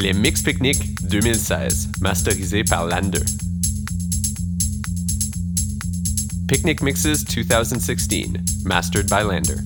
Les Mix Picnic 2016, masterisé par Lander. Picnic Mixes 2016, mastered by Lander.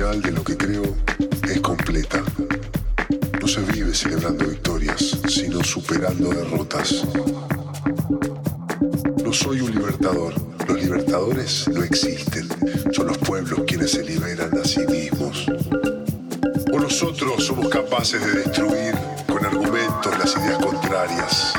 de lo que creo es completa. No se vive celebrando victorias, sino superando derrotas. No soy un libertador. Los libertadores no existen. Son los pueblos quienes se liberan a sí mismos. O nosotros somos capaces de destruir con argumentos las ideas contrarias.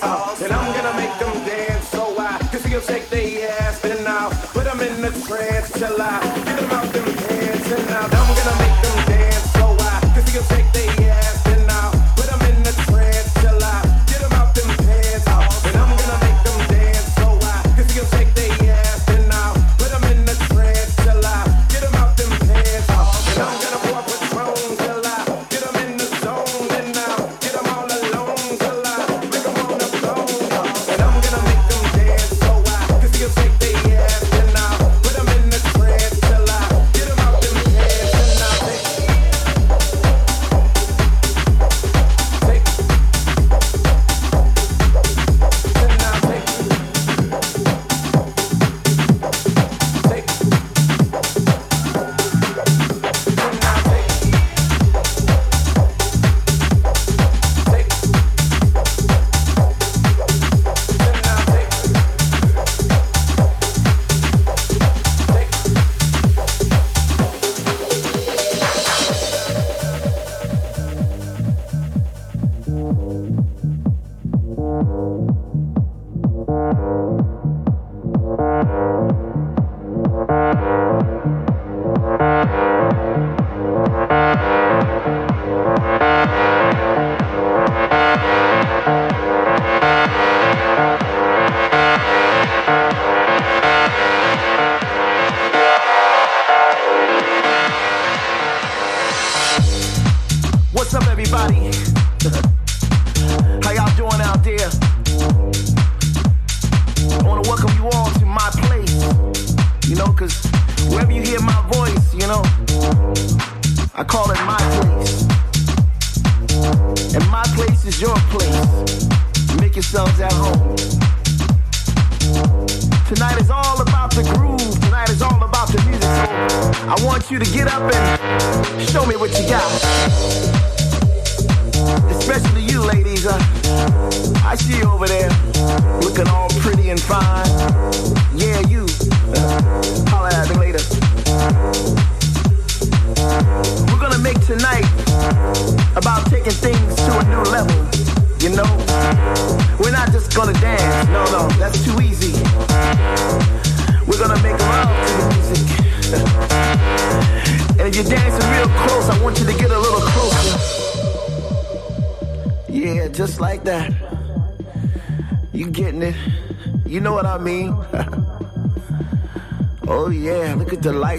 dance, uh, and I'm gonna make them dance so I can see them shake their ass.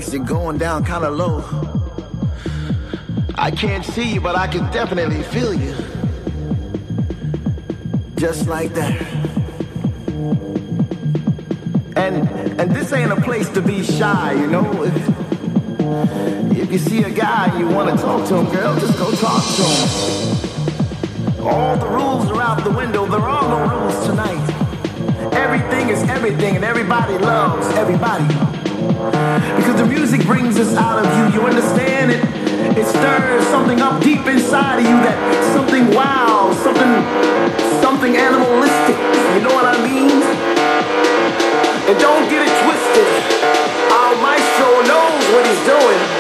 They're going down kind of low. I can't see you, but I can definitely feel you. Just like that. And and this ain't a place to be shy, you know. If you see a guy and you want to talk to him, girl, just go talk to him. All the rules are out the window. There are no rules tonight. Everything is everything, and everybody loves everybody. Because the music brings us out of you. You understand it? It stirs something up deep inside of you that something wow, something something animalistic. You know what I mean? And don't get it twisted. Our maestro knows what he's doing.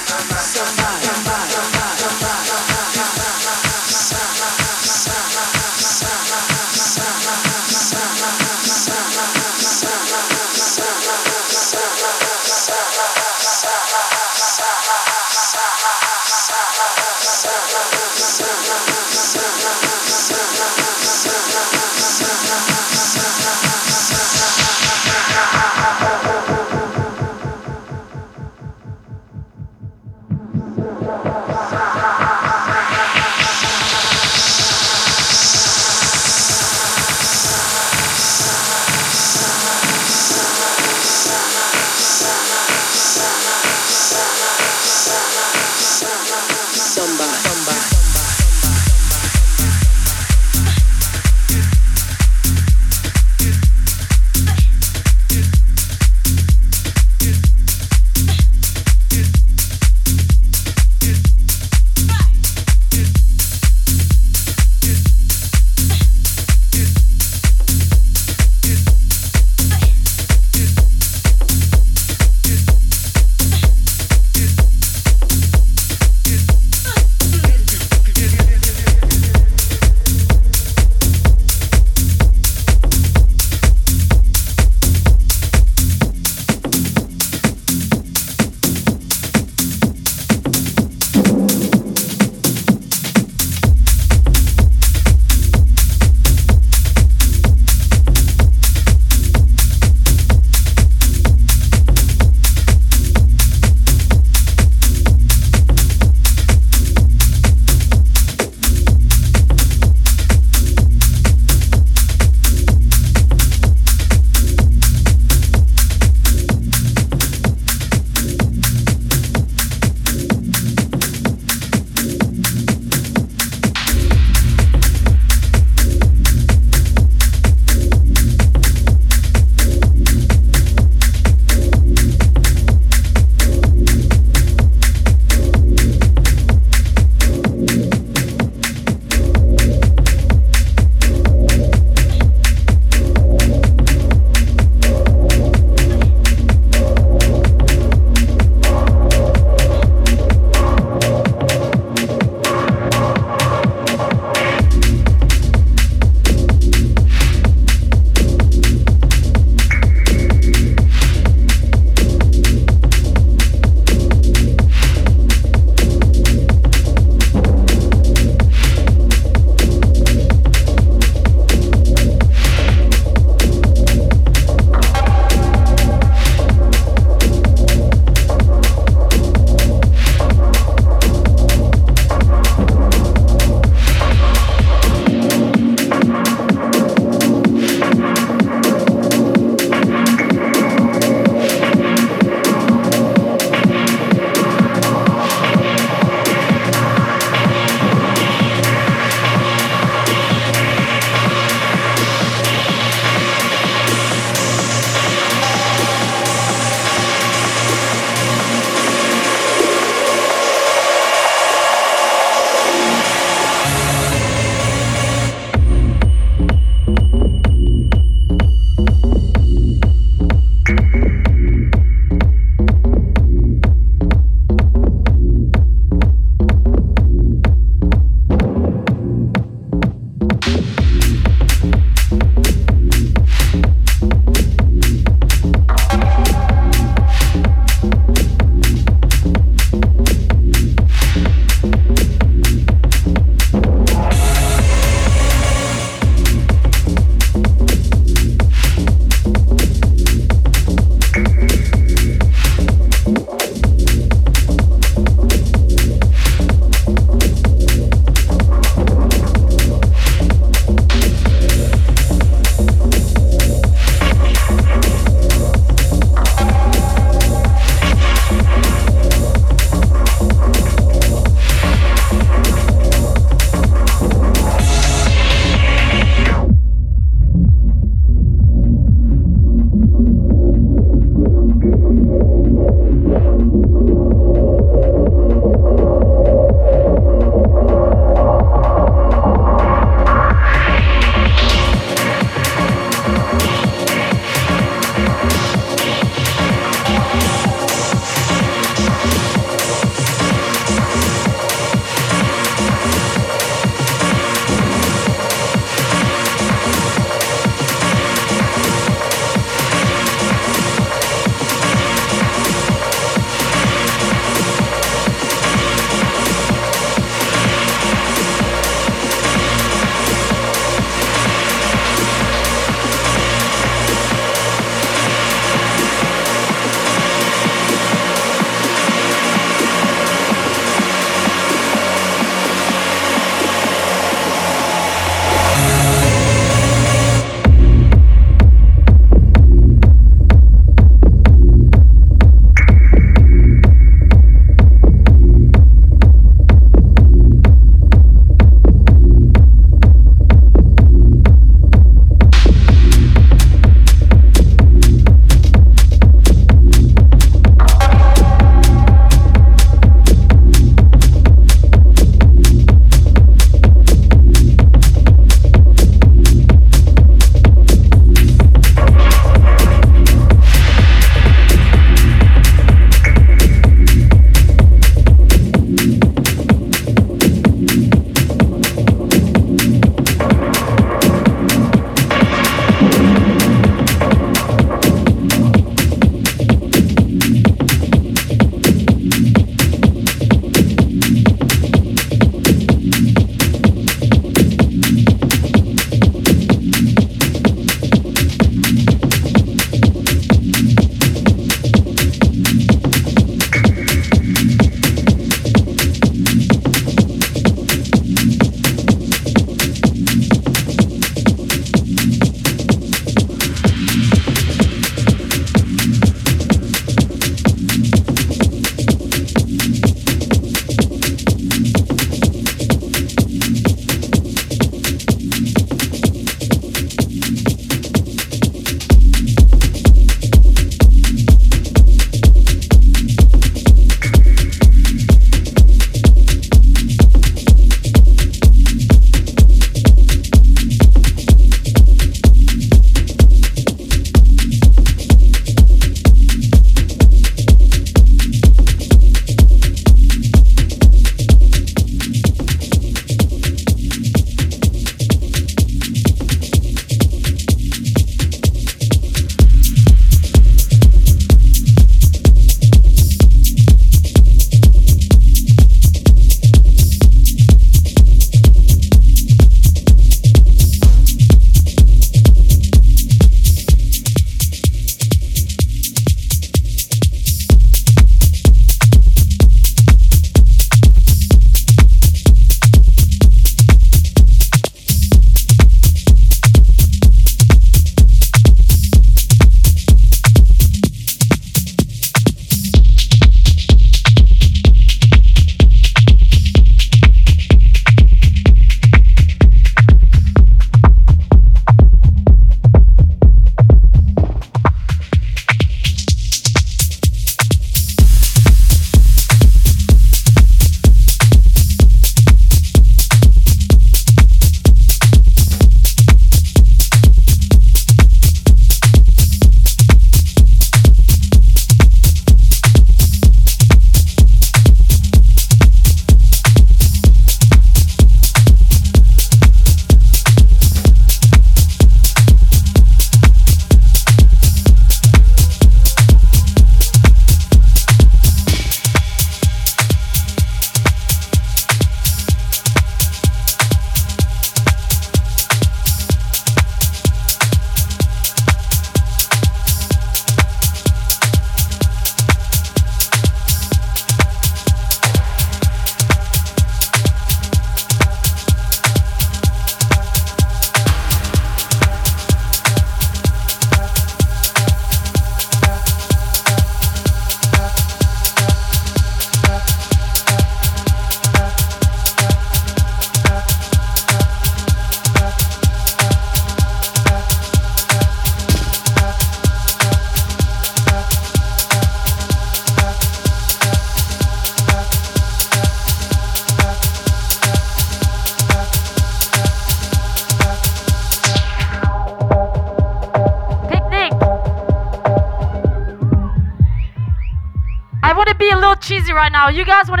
you guys want to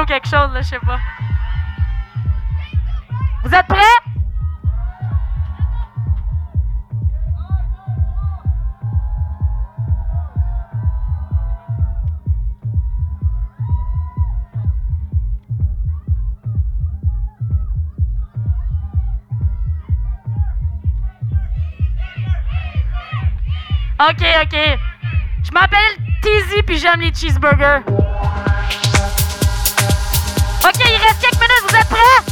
ou quelque chose, je sais pas. Vous êtes prêts? Ok, ok. Je m'appelle Tizzy puis j'aime les cheeseburgers. OK, il reste quelques minutes, vous êtes prêts?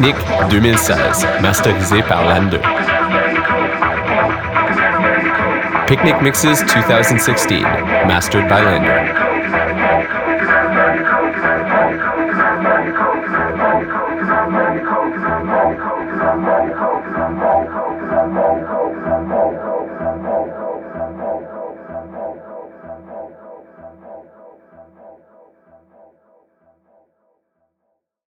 Technique 2016, masterisé par Lander. Picnic Mixes 2016, mastered by Lander.